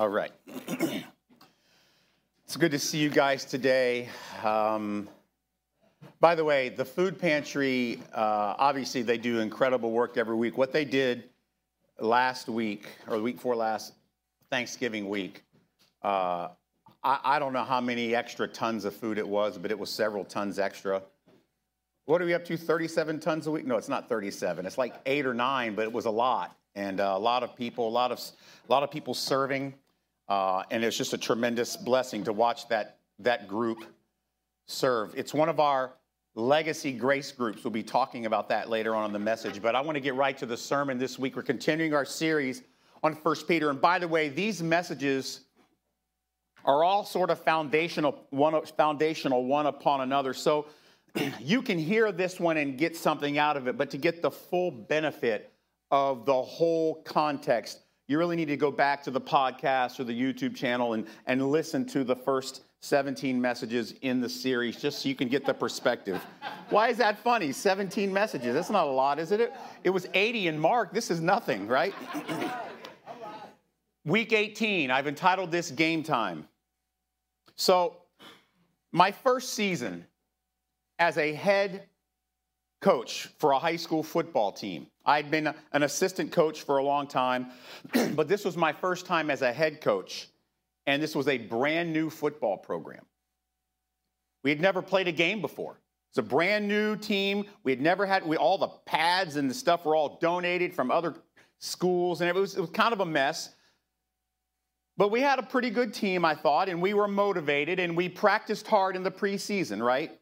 All right. it's good to see you guys today. Um, by the way, the food pantry, uh, obviously, they do incredible work every week. What they did last week, or the week before last, Thanksgiving week, uh, I, I don't know how many extra tons of food it was, but it was several tons extra. What are we up to? 37 tons a week? No, it's not 37. It's like eight or nine, but it was a lot. And uh, a lot of people, a lot of, a lot of people serving. Uh, and it's just a tremendous blessing to watch that, that group serve. It's one of our legacy grace groups. We'll be talking about that later on in the message. But I want to get right to the sermon this week. We're continuing our series on First Peter. And by the way, these messages are all sort of foundational, one foundational, one upon another. So you can hear this one and get something out of it, but to get the full benefit of the whole context, you really need to go back to the podcast or the YouTube channel and, and listen to the first 17 messages in the series just so you can get the perspective. Why is that funny? 17 messages. That's not a lot, is it? It was 80 in Mark. This is nothing, right? Week 18, I've entitled this Game Time. So, my first season as a head coach for a high school football team. I'd been an assistant coach for a long time, but this was my first time as a head coach, and this was a brand new football program. We had never played a game before. It's a brand new team. We had never had we, all the pads and the stuff were all donated from other schools, and it was, it was kind of a mess. But we had a pretty good team, I thought, and we were motivated, and we practiced hard in the preseason, right?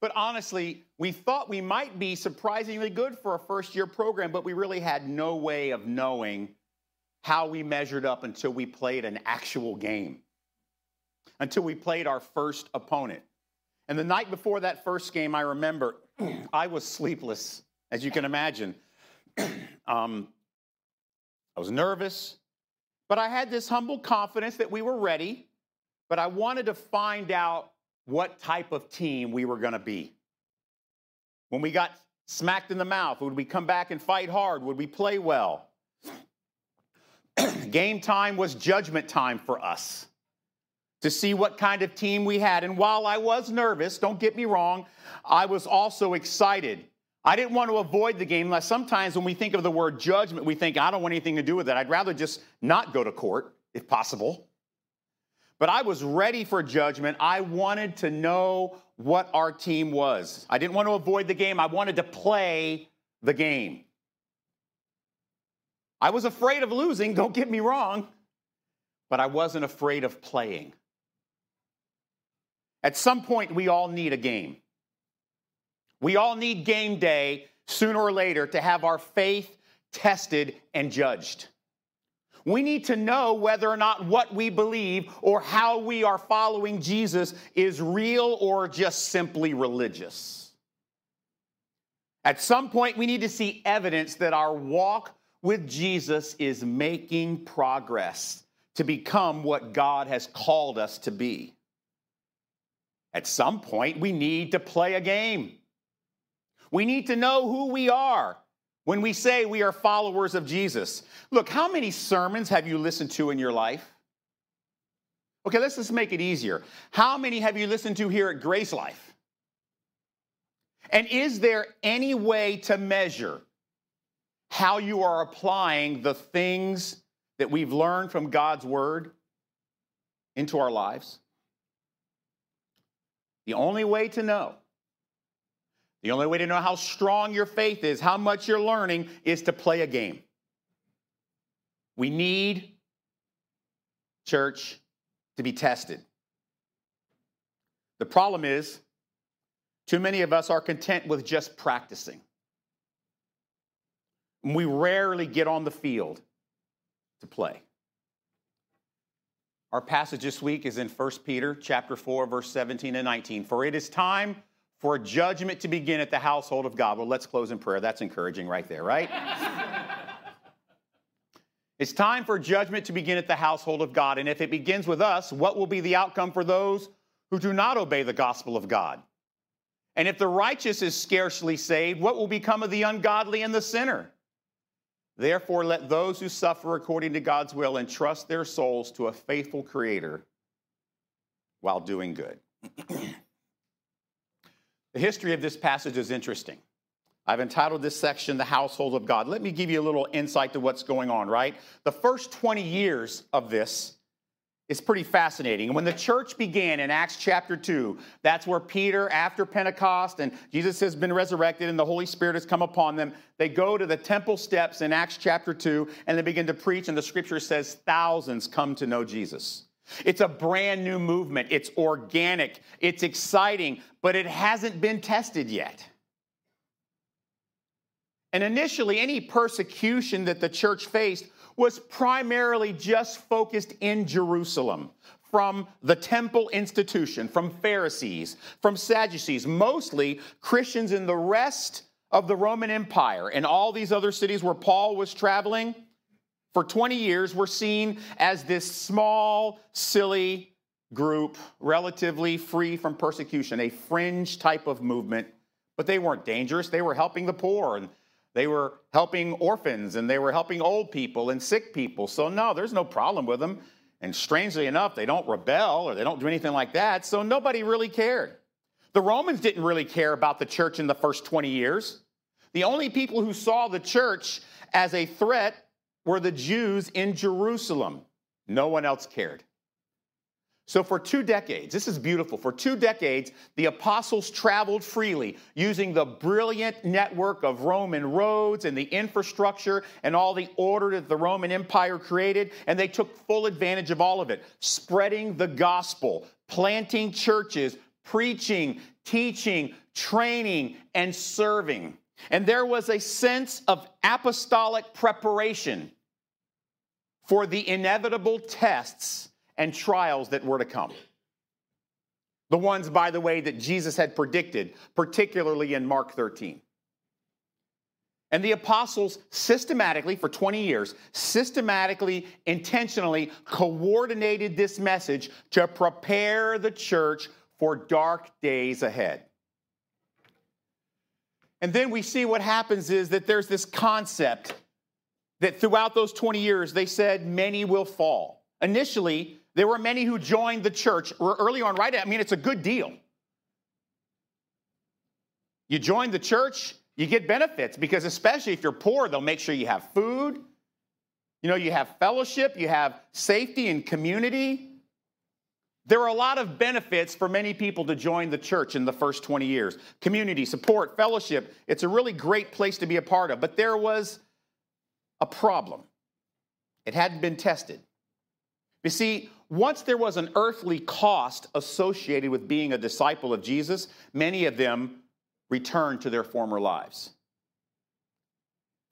But honestly, we thought we might be surprisingly good for a first year program, but we really had no way of knowing how we measured up until we played an actual game, until we played our first opponent. And the night before that first game, I remember I was sleepless, as you can imagine. um, I was nervous, but I had this humble confidence that we were ready. But I wanted to find out what type of team we were going to be. When we got smacked in the mouth, would we come back and fight hard? Would we play well? Game time was judgment time for us to see what kind of team we had. And while I was nervous, don't get me wrong, I was also excited. I didn't want to avoid the game sometimes when we think of the word judgment, we think, I don't want anything to do with it. I'd rather just not go to court if possible. But I was ready for judgment. I wanted to know what our team was. I didn't want to avoid the game, I wanted to play the game. I was afraid of losing, don't get me wrong, but I wasn't afraid of playing. At some point, we all need a game. We all need game day sooner or later to have our faith tested and judged. We need to know whether or not what we believe or how we are following Jesus is real or just simply religious. At some point, we need to see evidence that our walk with Jesus is making progress to become what God has called us to be. At some point, we need to play a game. We need to know who we are when we say we are followers of Jesus. Look, how many sermons have you listened to in your life? Okay, let's just make it easier. How many have you listened to here at Grace Life? And is there any way to measure how you are applying the things that we've learned from God's Word into our lives? The only way to know the only way to know how strong your faith is, how much you're learning, is to play a game. We need, church, to be tested. The problem is, too many of us are content with just practicing. We rarely get on the field to play. Our passage this week is in 1 Peter chapter 4 verse 17 and 19. For it is time for judgment to begin at the household of God. Well, let's close in prayer. That's encouraging right there, right? it's time for judgment to begin at the household of God. And if it begins with us, what will be the outcome for those who do not obey the gospel of God? And if the righteous is scarcely saved, what will become of the ungodly and the sinner? Therefore, let those who suffer according to God's will entrust their souls to a faithful Creator while doing good. the history of this passage is interesting. I've entitled this section The Household of God. Let me give you a little insight to what's going on, right? The first 20 years of this is pretty fascinating. When the church began in Acts chapter 2, that's where Peter, after Pentecost, and Jesus has been resurrected and the Holy Spirit has come upon them, they go to the temple steps in Acts chapter 2 and they begin to preach, and the scripture says thousands come to know Jesus. It's a brand new movement. It's organic. It's exciting, but it hasn't been tested yet. And initially, any persecution that the church faced was primarily just focused in Jerusalem from the temple institution, from Pharisees, from Sadducees, mostly Christians in the rest of the Roman Empire and all these other cities where Paul was traveling for 20 years were seen as this small, silly group, relatively free from persecution, a fringe type of movement. But they weren't dangerous. They were helping the poor and they were helping orphans and they were helping old people and sick people. So, no, there's no problem with them. And strangely enough, they don't rebel or they don't do anything like that. So, nobody really cared. The Romans didn't really care about the church in the first 20 years. The only people who saw the church as a threat were the Jews in Jerusalem. No one else cared. So, for two decades, this is beautiful. For two decades, the apostles traveled freely using the brilliant network of Roman roads and the infrastructure and all the order that the Roman Empire created, and they took full advantage of all of it, spreading the gospel, planting churches, preaching, teaching, training, and serving. And there was a sense of apostolic preparation for the inevitable tests and trials that were to come. The ones, by the way, that Jesus had predicted, particularly in Mark 13. And the apostles systematically, for 20 years, systematically, intentionally coordinated this message to prepare the church for dark days ahead. And then we see what happens is that there's this concept that throughout those 20 years, they said many will fall. Initially, there were many who joined the church early on, right? I mean, it's a good deal. You join the church, you get benefits because, especially if you're poor, they'll make sure you have food. You know, you have fellowship, you have safety and community. There are a lot of benefits for many people to join the church in the first 20 years community, support, fellowship. It's a really great place to be a part of. But there was a problem, it hadn't been tested. You see, once there was an earthly cost associated with being a disciple of Jesus, many of them returned to their former lives.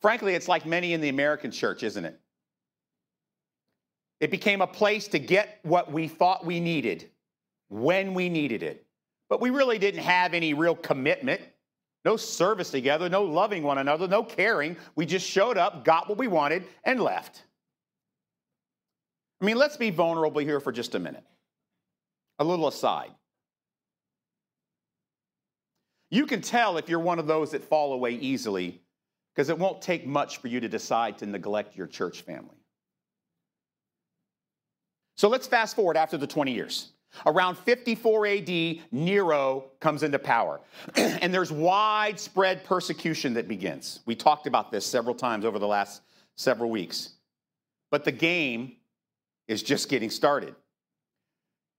Frankly, it's like many in the American church, isn't it? It became a place to get what we thought we needed when we needed it. But we really didn't have any real commitment, no service together, no loving one another, no caring. We just showed up, got what we wanted, and left. I mean, let's be vulnerable here for just a minute. A little aside. You can tell if you're one of those that fall away easily because it won't take much for you to decide to neglect your church family. So let's fast forward after the 20 years. Around 54 AD, Nero comes into power, and there's widespread persecution that begins. We talked about this several times over the last several weeks. But the game is just getting started.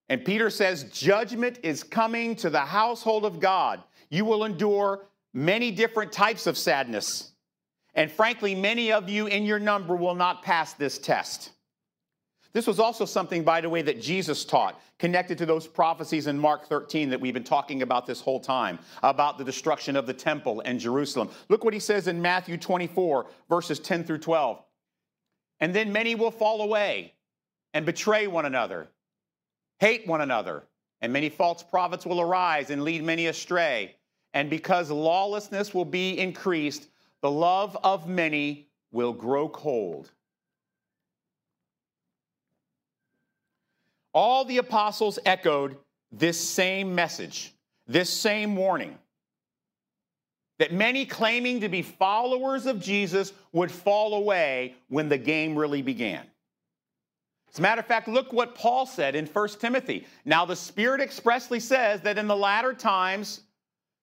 And Peter says, Judgment is coming to the household of God. You will endure many different types of sadness. And frankly, many of you in your number will not pass this test. This was also something, by the way, that Jesus taught, connected to those prophecies in Mark 13 that we've been talking about this whole time, about the destruction of the temple and Jerusalem. Look what he says in Matthew 24, verses 10 through 12. And then many will fall away and betray one another, hate one another, and many false prophets will arise and lead many astray. And because lawlessness will be increased, the love of many will grow cold. All the apostles echoed this same message, this same warning. that many claiming to be followers of Jesus would fall away when the game really began. As a matter of fact, look what Paul said in 1 Timothy. Now, the Spirit expressly says that in the latter times,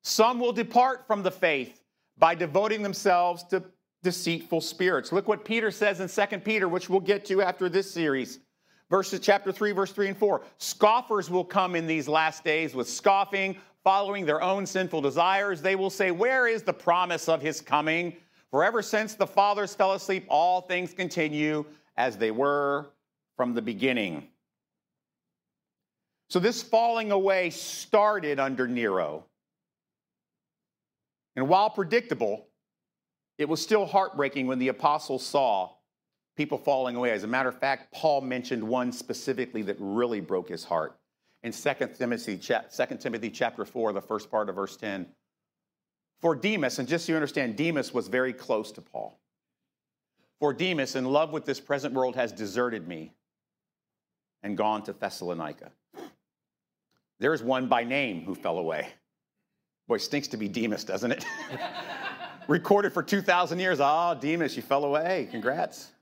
some will depart from the faith by devoting themselves to deceitful spirits. Look what Peter says in 2 Peter, which we'll get to after this series. Verses chapter 3, verse 3 and 4. Scoffers will come in these last days with scoffing, following their own sinful desires. They will say, Where is the promise of his coming? For ever since the fathers fell asleep, all things continue as they were from the beginning. So this falling away started under Nero. And while predictable, it was still heartbreaking when the apostles saw people falling away. As a matter of fact, Paul mentioned one specifically that really broke his heart. In 2 Timothy, 2 Timothy chapter 4, the first part of verse 10. For Demas, and just so you understand, Demas was very close to Paul. For Demas, in love with this present world, has deserted me and gone to Thessalonica. There is one by name who fell away. Boy, stinks to be Demas, doesn't it? Recorded for 2,000 years. Ah, oh, Demas, you fell away. Congrats.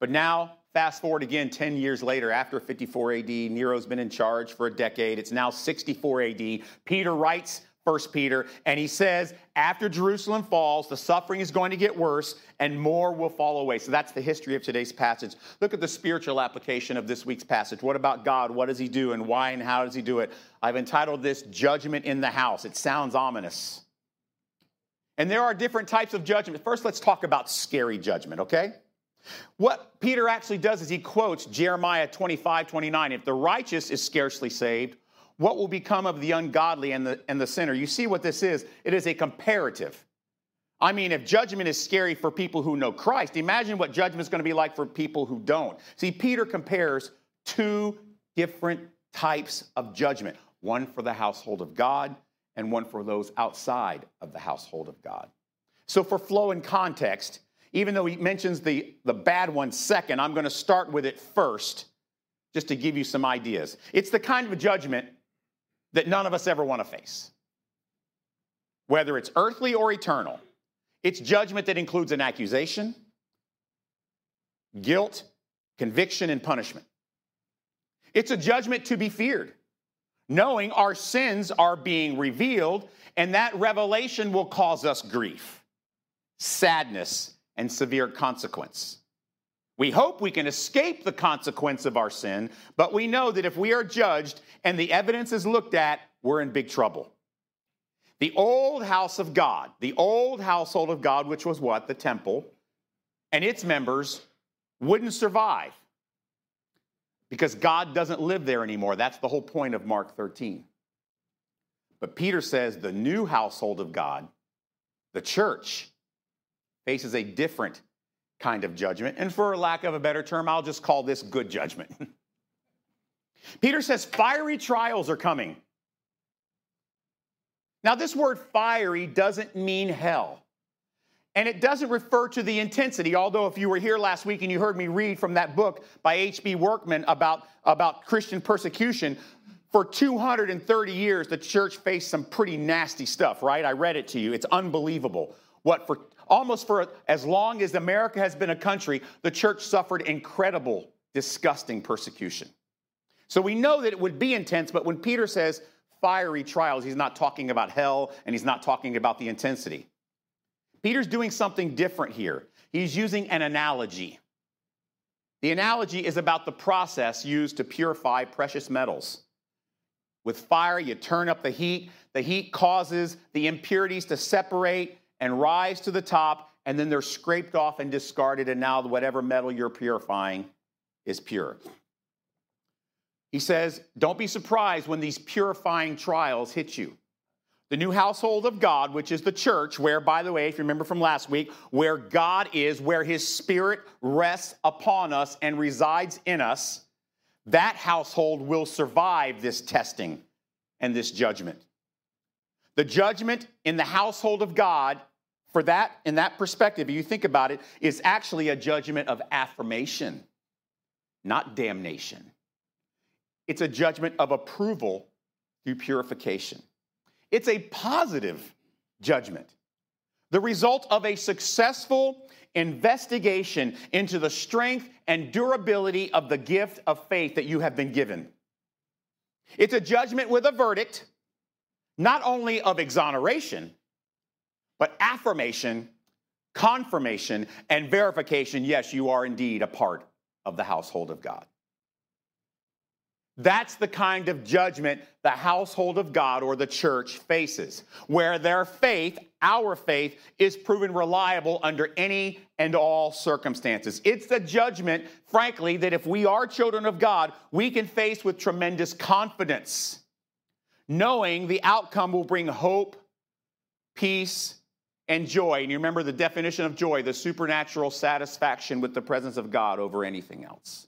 But now, fast forward again 10 years later, after 54 AD, Nero's been in charge for a decade. It's now 64 AD. Peter writes First Peter, and he says, after Jerusalem falls, the suffering is going to get worse and more will fall away. So that's the history of today's passage. Look at the spiritual application of this week's passage. What about God? What does he do and why and how does he do it? I've entitled this Judgment in the House. It sounds ominous. And there are different types of judgment. First, let's talk about scary judgment, okay? What Peter actually does is he quotes Jeremiah 25, 29. If the righteous is scarcely saved, what will become of the ungodly and the, and the sinner? You see what this is? It is a comparative. I mean, if judgment is scary for people who know Christ, imagine what judgment is going to be like for people who don't. See, Peter compares two different types of judgment one for the household of God and one for those outside of the household of God. So, for flow and context, even though he mentions the, the bad one second, I'm going to start with it first just to give you some ideas. It's the kind of judgment that none of us ever want to face. Whether it's earthly or eternal, it's judgment that includes an accusation, guilt, conviction, and punishment. It's a judgment to be feared, knowing our sins are being revealed, and that revelation will cause us grief, sadness, and severe consequence. We hope we can escape the consequence of our sin, but we know that if we are judged and the evidence is looked at, we're in big trouble. The old house of God, the old household of God, which was what? The temple, and its members wouldn't survive because God doesn't live there anymore. That's the whole point of Mark 13. But Peter says the new household of God, the church, faces a different kind of judgment. And for lack of a better term, I'll just call this good judgment. Peter says fiery trials are coming. Now, this word fiery doesn't mean hell. And it doesn't refer to the intensity, although, if you were here last week and you heard me read from that book by H.B. Workman about, about Christian persecution, for 230 years, the church faced some pretty nasty stuff, right? I read it to you. It's unbelievable. What, for almost for as long as America has been a country, the church suffered incredible, disgusting persecution. So we know that it would be intense, but when Peter says fiery trials, he's not talking about hell and he's not talking about the intensity. Peter's doing something different here. He's using an analogy. The analogy is about the process used to purify precious metals. With fire, you turn up the heat. The heat causes the impurities to separate and rise to the top, and then they're scraped off and discarded, and now whatever metal you're purifying is pure. He says, Don't be surprised when these purifying trials hit you. The new household of God, which is the church, where, by the way, if you remember from last week, where God is, where his spirit rests upon us and resides in us, that household will survive this testing and this judgment. The judgment in the household of God, for that, in that perspective, if you think about it, is actually a judgment of affirmation, not damnation. It's a judgment of approval through purification. It's a positive judgment. The result of a successful investigation into the strength and durability of the gift of faith that you have been given. It's a judgment with a verdict, not only of exoneration, but affirmation, confirmation, and verification yes, you are indeed a part of the household of God. That's the kind of judgment the household of God or the church faces, where their faith, our faith, is proven reliable under any and all circumstances. It's the judgment, frankly, that if we are children of God, we can face with tremendous confidence, knowing the outcome will bring hope, peace, and joy. And you remember the definition of joy the supernatural satisfaction with the presence of God over anything else.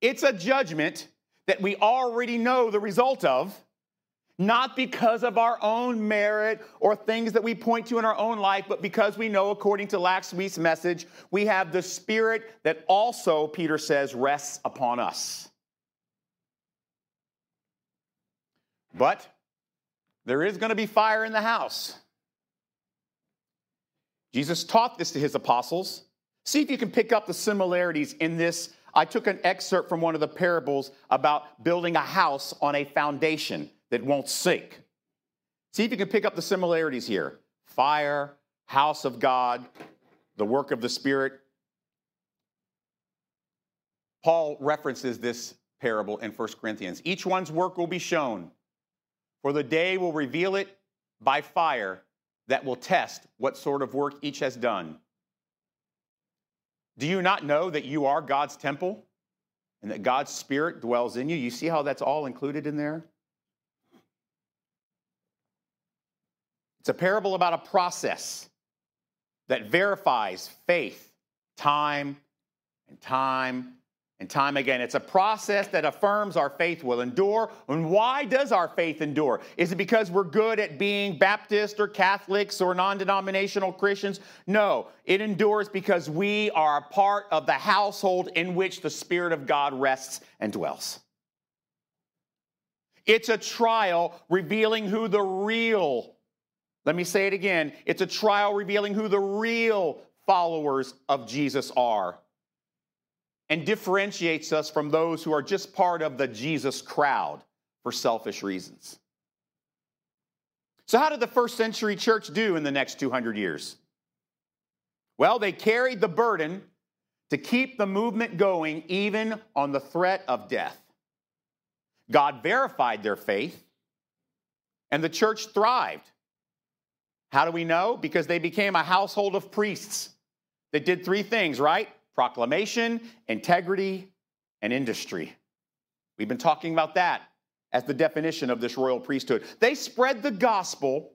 It's a judgment that we already know the result of, not because of our own merit or things that we point to in our own life, but because we know, according to last week's message, we have the Spirit that also, Peter says, rests upon us. But there is going to be fire in the house. Jesus taught this to his apostles. See if you can pick up the similarities in this I took an excerpt from one of the parables about building a house on a foundation that won't sink. See if you can pick up the similarities here fire, house of God, the work of the Spirit. Paul references this parable in 1 Corinthians. Each one's work will be shown, for the day will reveal it by fire that will test what sort of work each has done. Do you not know that you are God's temple and that God's Spirit dwells in you? You see how that's all included in there? It's a parable about a process that verifies faith time and time and time again. It's a process that affirms our faith will endure. And why does our faith endure? Is it because we're good at being Baptist or Catholics or non denominational Christians? No, it endures because we are a part of the household in which the Spirit of God rests and dwells. It's a trial revealing who the real, let me say it again, it's a trial revealing who the real followers of Jesus are and differentiates us from those who are just part of the Jesus crowd for selfish reasons. So, how did the first century church do in the next 200 years? Well, they carried the burden to keep the movement going even on the threat of death. God verified their faith, and the church thrived. How do we know? Because they became a household of priests that did three things, right? Proclamation, integrity, and industry. We've been talking about that as the definition of this royal priesthood. They spread the gospel,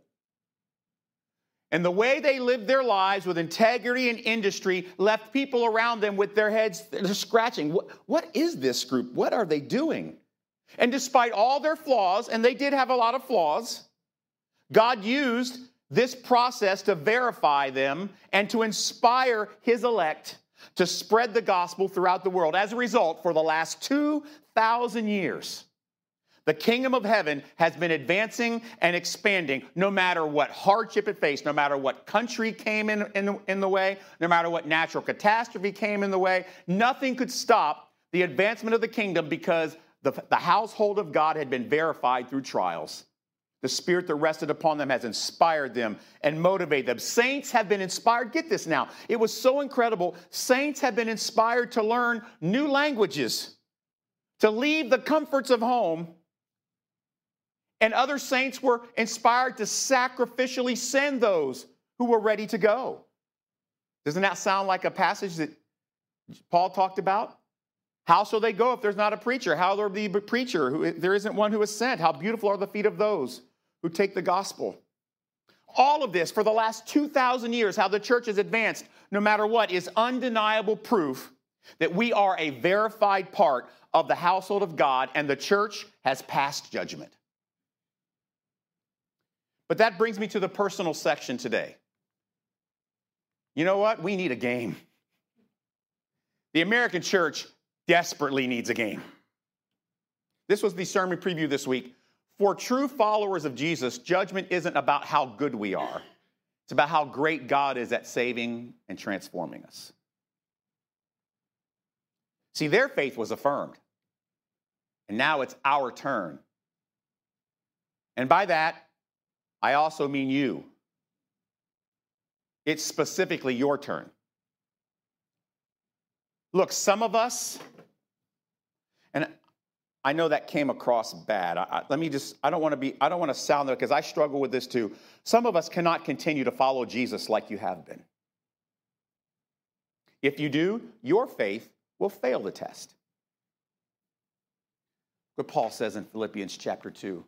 and the way they lived their lives with integrity and industry left people around them with their heads scratching. What, what is this group? What are they doing? And despite all their flaws, and they did have a lot of flaws, God used this process to verify them and to inspire his elect to spread the gospel throughout the world. As a result, for the last 2,000 years, the kingdom of heaven has been advancing and expanding no matter what hardship it faced, no matter what country came in, in, in, the way, no matter what natural catastrophe came in the way. Nothing could stop the advancement of the kingdom because the, the household of God had been verified through trials. The spirit that rested upon them has inspired them and motivated them. Saints have been inspired. Get this now. It was so incredible. Saints have been inspired to learn new languages, to leave the comforts of home. And other saints were inspired to sacrificially send those who were ready to go. Doesn't that sound like a passage that Paul talked about? How shall they go if there's not a preacher? How will there be a preacher? Who, there isn't one who is sent. How beautiful are the feet of those who take the gospel. All of this for the last 2,000 years, how the church has advanced, no matter what, is undeniable proof that we are a verified part of the household of God and the church has passed judgment. But that brings me to the personal section today. You know what? We need a game. The American church desperately needs a game. This was the sermon preview this week For true followers of Jesus, judgment isn't about how good we are, it's about how great God is at saving and transforming us. See, their faith was affirmed. And now it's our turn. And by that, I also mean you. It's specifically your turn. Look, some of us, I know that came across bad. I, I, let me just, I don't want to be, I don't want to sound there because I struggle with this too. Some of us cannot continue to follow Jesus like you have been. If you do, your faith will fail the test. But Paul says in Philippians chapter 2.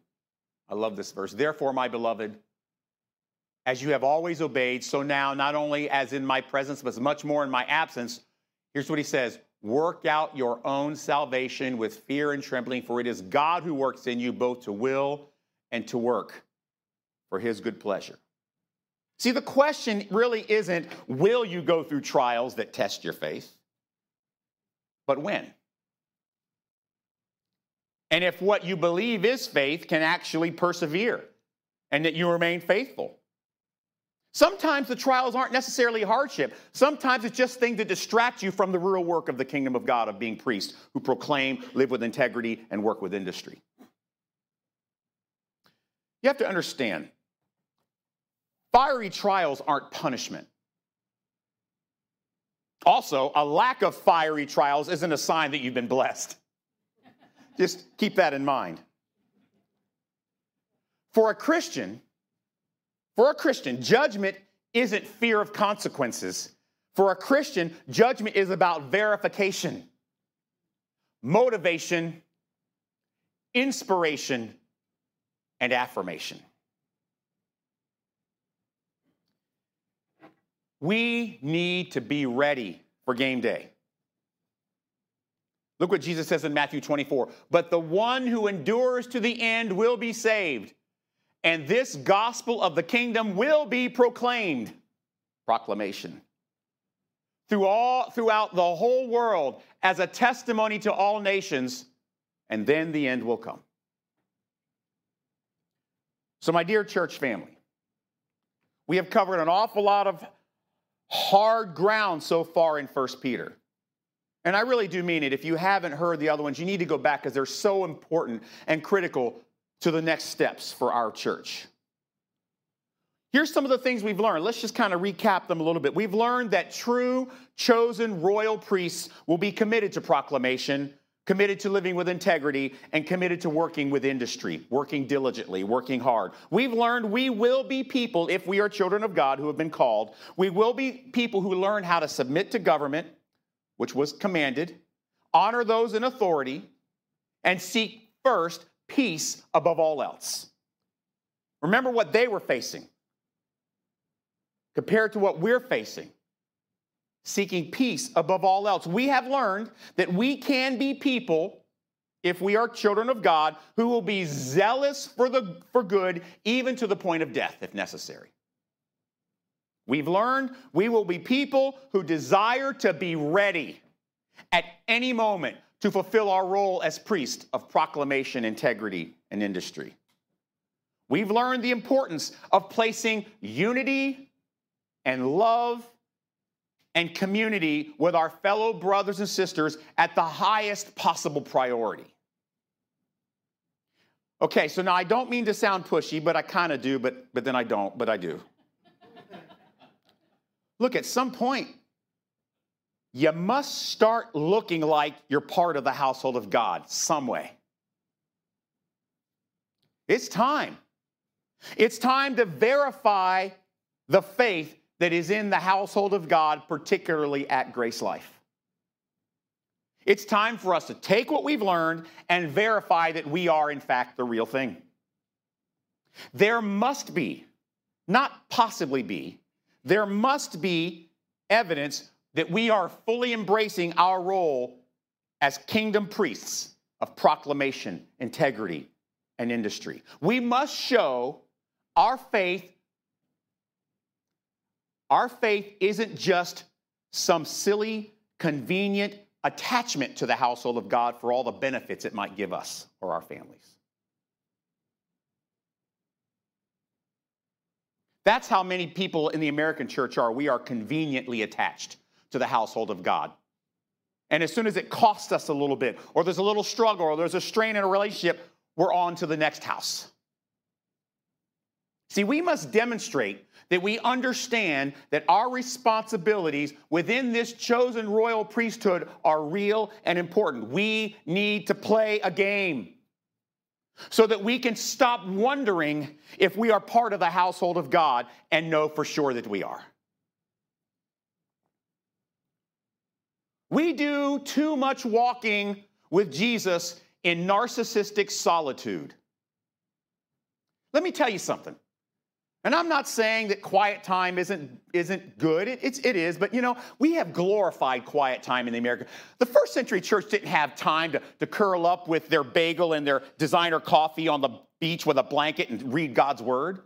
I love this verse. Therefore, my beloved, as you have always obeyed, so now, not only as in my presence, but as much more in my absence, here's what he says Work out your own salvation with fear and trembling, for it is God who works in you both to will and to work for his good pleasure. See, the question really isn't will you go through trials that test your faith, but when? And if what you believe is faith can actually persevere and that you remain faithful. Sometimes the trials aren't necessarily hardship. Sometimes it's just things that distract you from the real work of the kingdom of God, of being priests who proclaim, live with integrity, and work with industry. You have to understand fiery trials aren't punishment. Also, a lack of fiery trials isn't a sign that you've been blessed. Just keep that in mind. For a Christian, for a Christian, judgment isn't fear of consequences. For a Christian, judgment is about verification, motivation, inspiration, and affirmation. We need to be ready for game day. Look what Jesus says in Matthew 24. But the one who endures to the end will be saved and this gospel of the kingdom will be proclaimed. Proclamation. Through all, throughout the whole world as a testimony to all nations, and then the end will come. So, my dear church family, we have covered an awful lot of hard ground so far in 1 Peter. And I really do mean it. If you haven't heard the other ones, you need to go back because they're so important and critical to the next steps for our church. Here's some of the things we've learned. Let's just kind of recap them a little bit. We've learned that true, chosen royal priests will be committed to proclamation, committed to living with integrity, and committed to working with industry, working diligently, working hard. We've learned we will be people, if we are children of God who have been called, we will be people who learn how to submit to government, which was commanded, honor those in authority, and seek first peace above all else. Remember what they were facing compared to what we're facing. Seeking peace above all else. We have learned that we can be people, if we are children of God, who will be zealous for, the, for good, even to the point of death, if necessary. We've learned we will be people who desire to be ready at any moment to fulfill our role as priests of proclamation, integrity, and industry. We've learned the importance of placing unity and love and community with our fellow brothers and sisters at the highest possible priority. Okay, so now I don't mean to sound pushy, but I kind of do, but, but then I don't, but I do. Look, at some point, you must start looking like you're part of the household of God some way. It's time. It's time to verify the faith that is in the household of God, particularly at Grace Life. It's time for us to take what we've learned and verify that we are, in fact, the real thing. There must be, not possibly be, there must be evidence that we are fully embracing our role as kingdom priests of proclamation, integrity, and industry. We must show our faith our faith isn't just some silly, convenient attachment to the household of God for all the benefits it might give us or our families. That's how many people in the American church are. We are conveniently attached to the household of God. And as soon as it costs us a little bit, or there's a little struggle, or there's a strain in a relationship, we're on to the next house. See, we must demonstrate that we understand that our responsibilities within this chosen royal priesthood are real and important. We need to play a game so that we can stop wondering if we are part of the household of God and know for sure that we are. We do too much walking with Jesus in narcissistic solitude. Let me tell you something. And I'm not saying that quiet time isn't, isn't good. It, it's, it is, but you know, we have glorified quiet time in the American. The first century church didn't have time to, to curl up with their bagel and their designer coffee on the beach with a blanket and read God's word.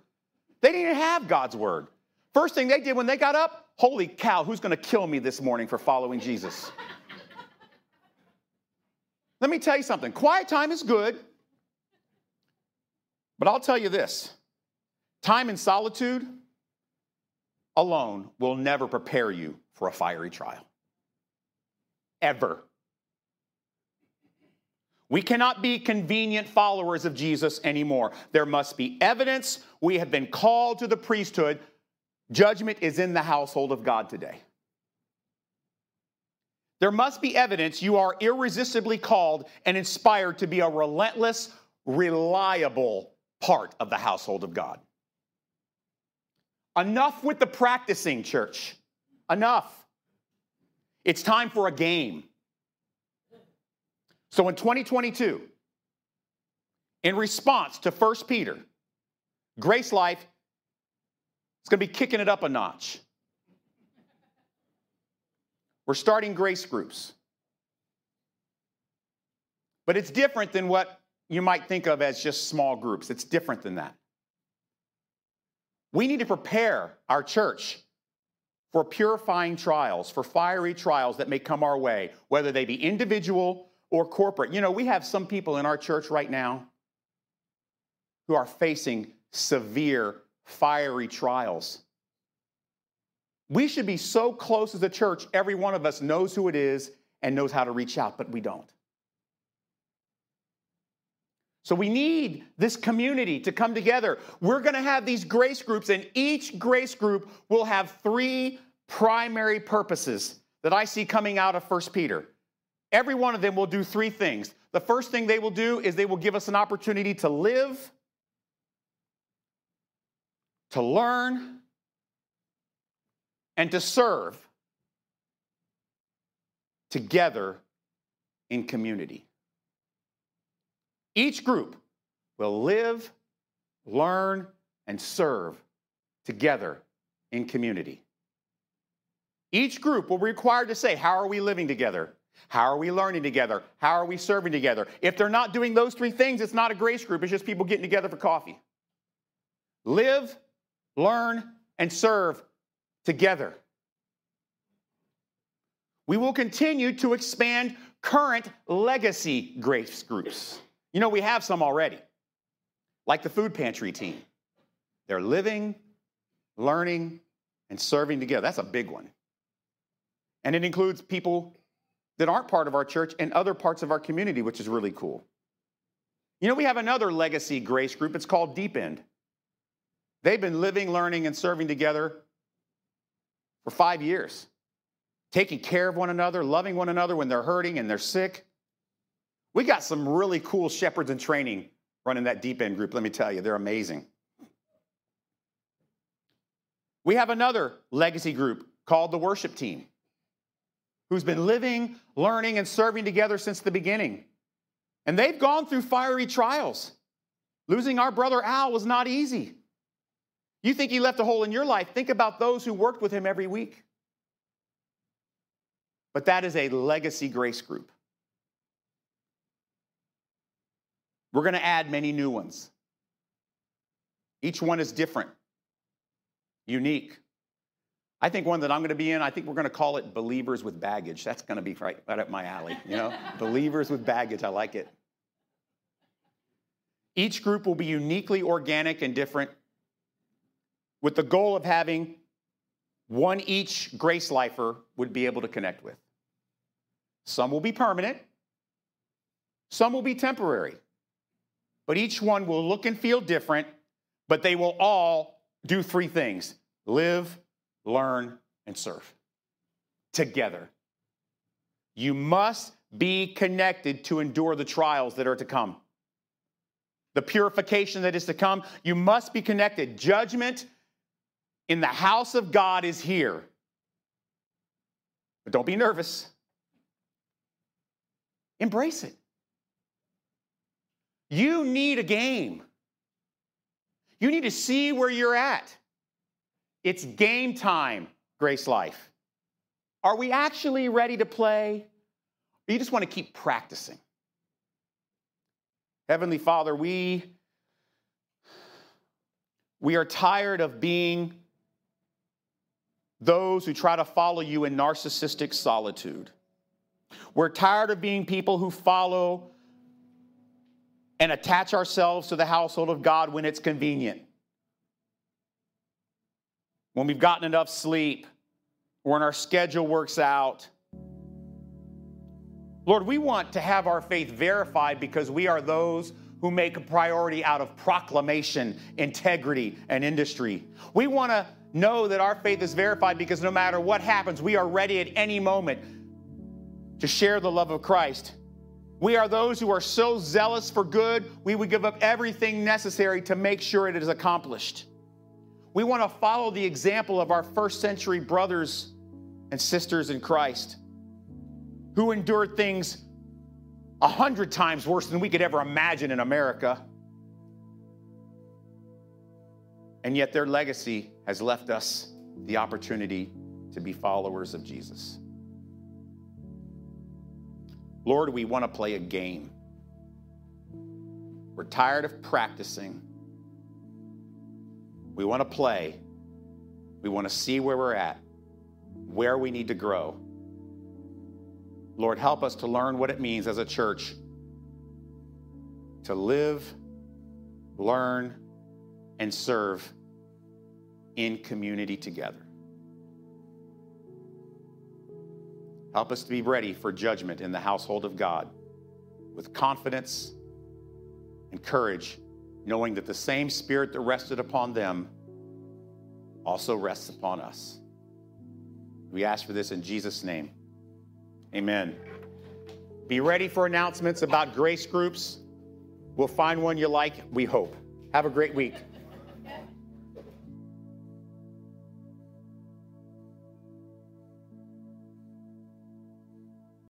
They didn't have God's word. First thing they did when they got up, holy cow, who's going to kill me this morning for following Jesus? Let me tell you something quiet time is good, but I'll tell you this Time in solitude alone will never prepare you for a fiery trial. Ever. We cannot be convenient followers of Jesus anymore. There must be evidence. We have been called to the priesthood. Judgment is in the household of God today. There must be evidence you are irresistibly called and inspired to be a relentless, reliable part of the household of God. Enough with the practicing, church. Enough. It's time for a game. So in 2022, in response to 1 Peter, Grace Life is going to be kicking it up a notch. We're starting grace groups. But it's different than what you might think of as just small groups. It's different than that. We need to prepare our church for purifying trials, for fiery trials that may come our way, whether they be individual or corporate. You know, we have some people in our church right now who are facing severe fiery trials. We should be so close as a church, every one of us knows who it is and knows how to reach out, but we don't. So we need this community to come together. We're going to have these grace groups, and each grace group will have three primary purposes that I see coming out of 1 Peter. Every one of them will do three things. The first thing they will do is they will give us an opportunity to live, to learn, and to serve together in community. Each group will live, learn, and serve together in community. Each group will be required to say, How are we living together? How are we learning together? How are we serving together? If they're not doing those three things, it's not a grace group, it's just people getting together for coffee. Live, learn, and serve together. We will continue to expand current legacy grace groups. You know, we have some already, like the food pantry team. They're living, learning, and serving together. That's a big one. And it includes people that aren't part of our church and other parts of our community, which is really cool. You know, we have another legacy grace group. It's called Deep End. They've been living, learning, and serving together for five years, taking care of one another, loving one another when they're hurting and they're sick, we got some really cool shepherds in training running that deep end group, let me tell you, they're amazing. We have another legacy group called the worship team who's been living, learning, and serving together since the beginning. And they've gone through fiery trials. Losing our brother Al was not easy. You think he left a hole in your life? Think about those who worked with him every week. But that is a legacy grace group. We're going to add many new ones. Each one is different, unique. I think one that I'm going to be in, I think we're going to call it Believers with Baggage. That's going to be right, right up my alley, you know? Believers with Baggage, I like it. Each group will be uniquely organic and different. With the goal of having one each grace lifer would be able to connect with. Some will be permanent, some will be temporary, but each one will look and feel different, but they will all do three things live, learn, and serve together. You must be connected to endure the trials that are to come. The purification that is to come, you must be connected. Judgment in the house of God is here. But don't be nervous. Embrace it. You need a game. You need to see where you're at. It's game time, Grace Life. Are we actually ready to play? Or you just want to keep practicing? Heavenly Father, we, we are tired of being those who try to follow you in narcissistic solitude. We're tired of being people who follow and attach ourselves to the household of God when it's convenient. When we've gotten enough sleep, when our schedule works out. Lord, we want to have our faith verified because we are those who make a priority out of proclamation, integrity, and industry. We want to know that our faith is verified because no matter what happens, we are ready at any moment to share the love of Christ. We are those who are so zealous for good, we would give up everything necessary to make sure it is accomplished. We want to follow the example of our first century brothers and sisters in Christ who endured things a hundred times worse than we could ever imagine in America. And yet their legacy has left us the opportunity to be followers of Jesus. Lord, we want to play a game. We're tired of practicing. We want to play. We want to see where we're at, where we need to grow. Lord, help us to learn what it means as a church to live, learn, and serve in community together. Help us to be ready for judgment in the household of God with confidence and courage, knowing that the same spirit that rested upon them also rests upon us. We ask for this in Jesus' name. Amen. Be ready for announcements about grace groups. We'll find one you like, we hope. Have a great week.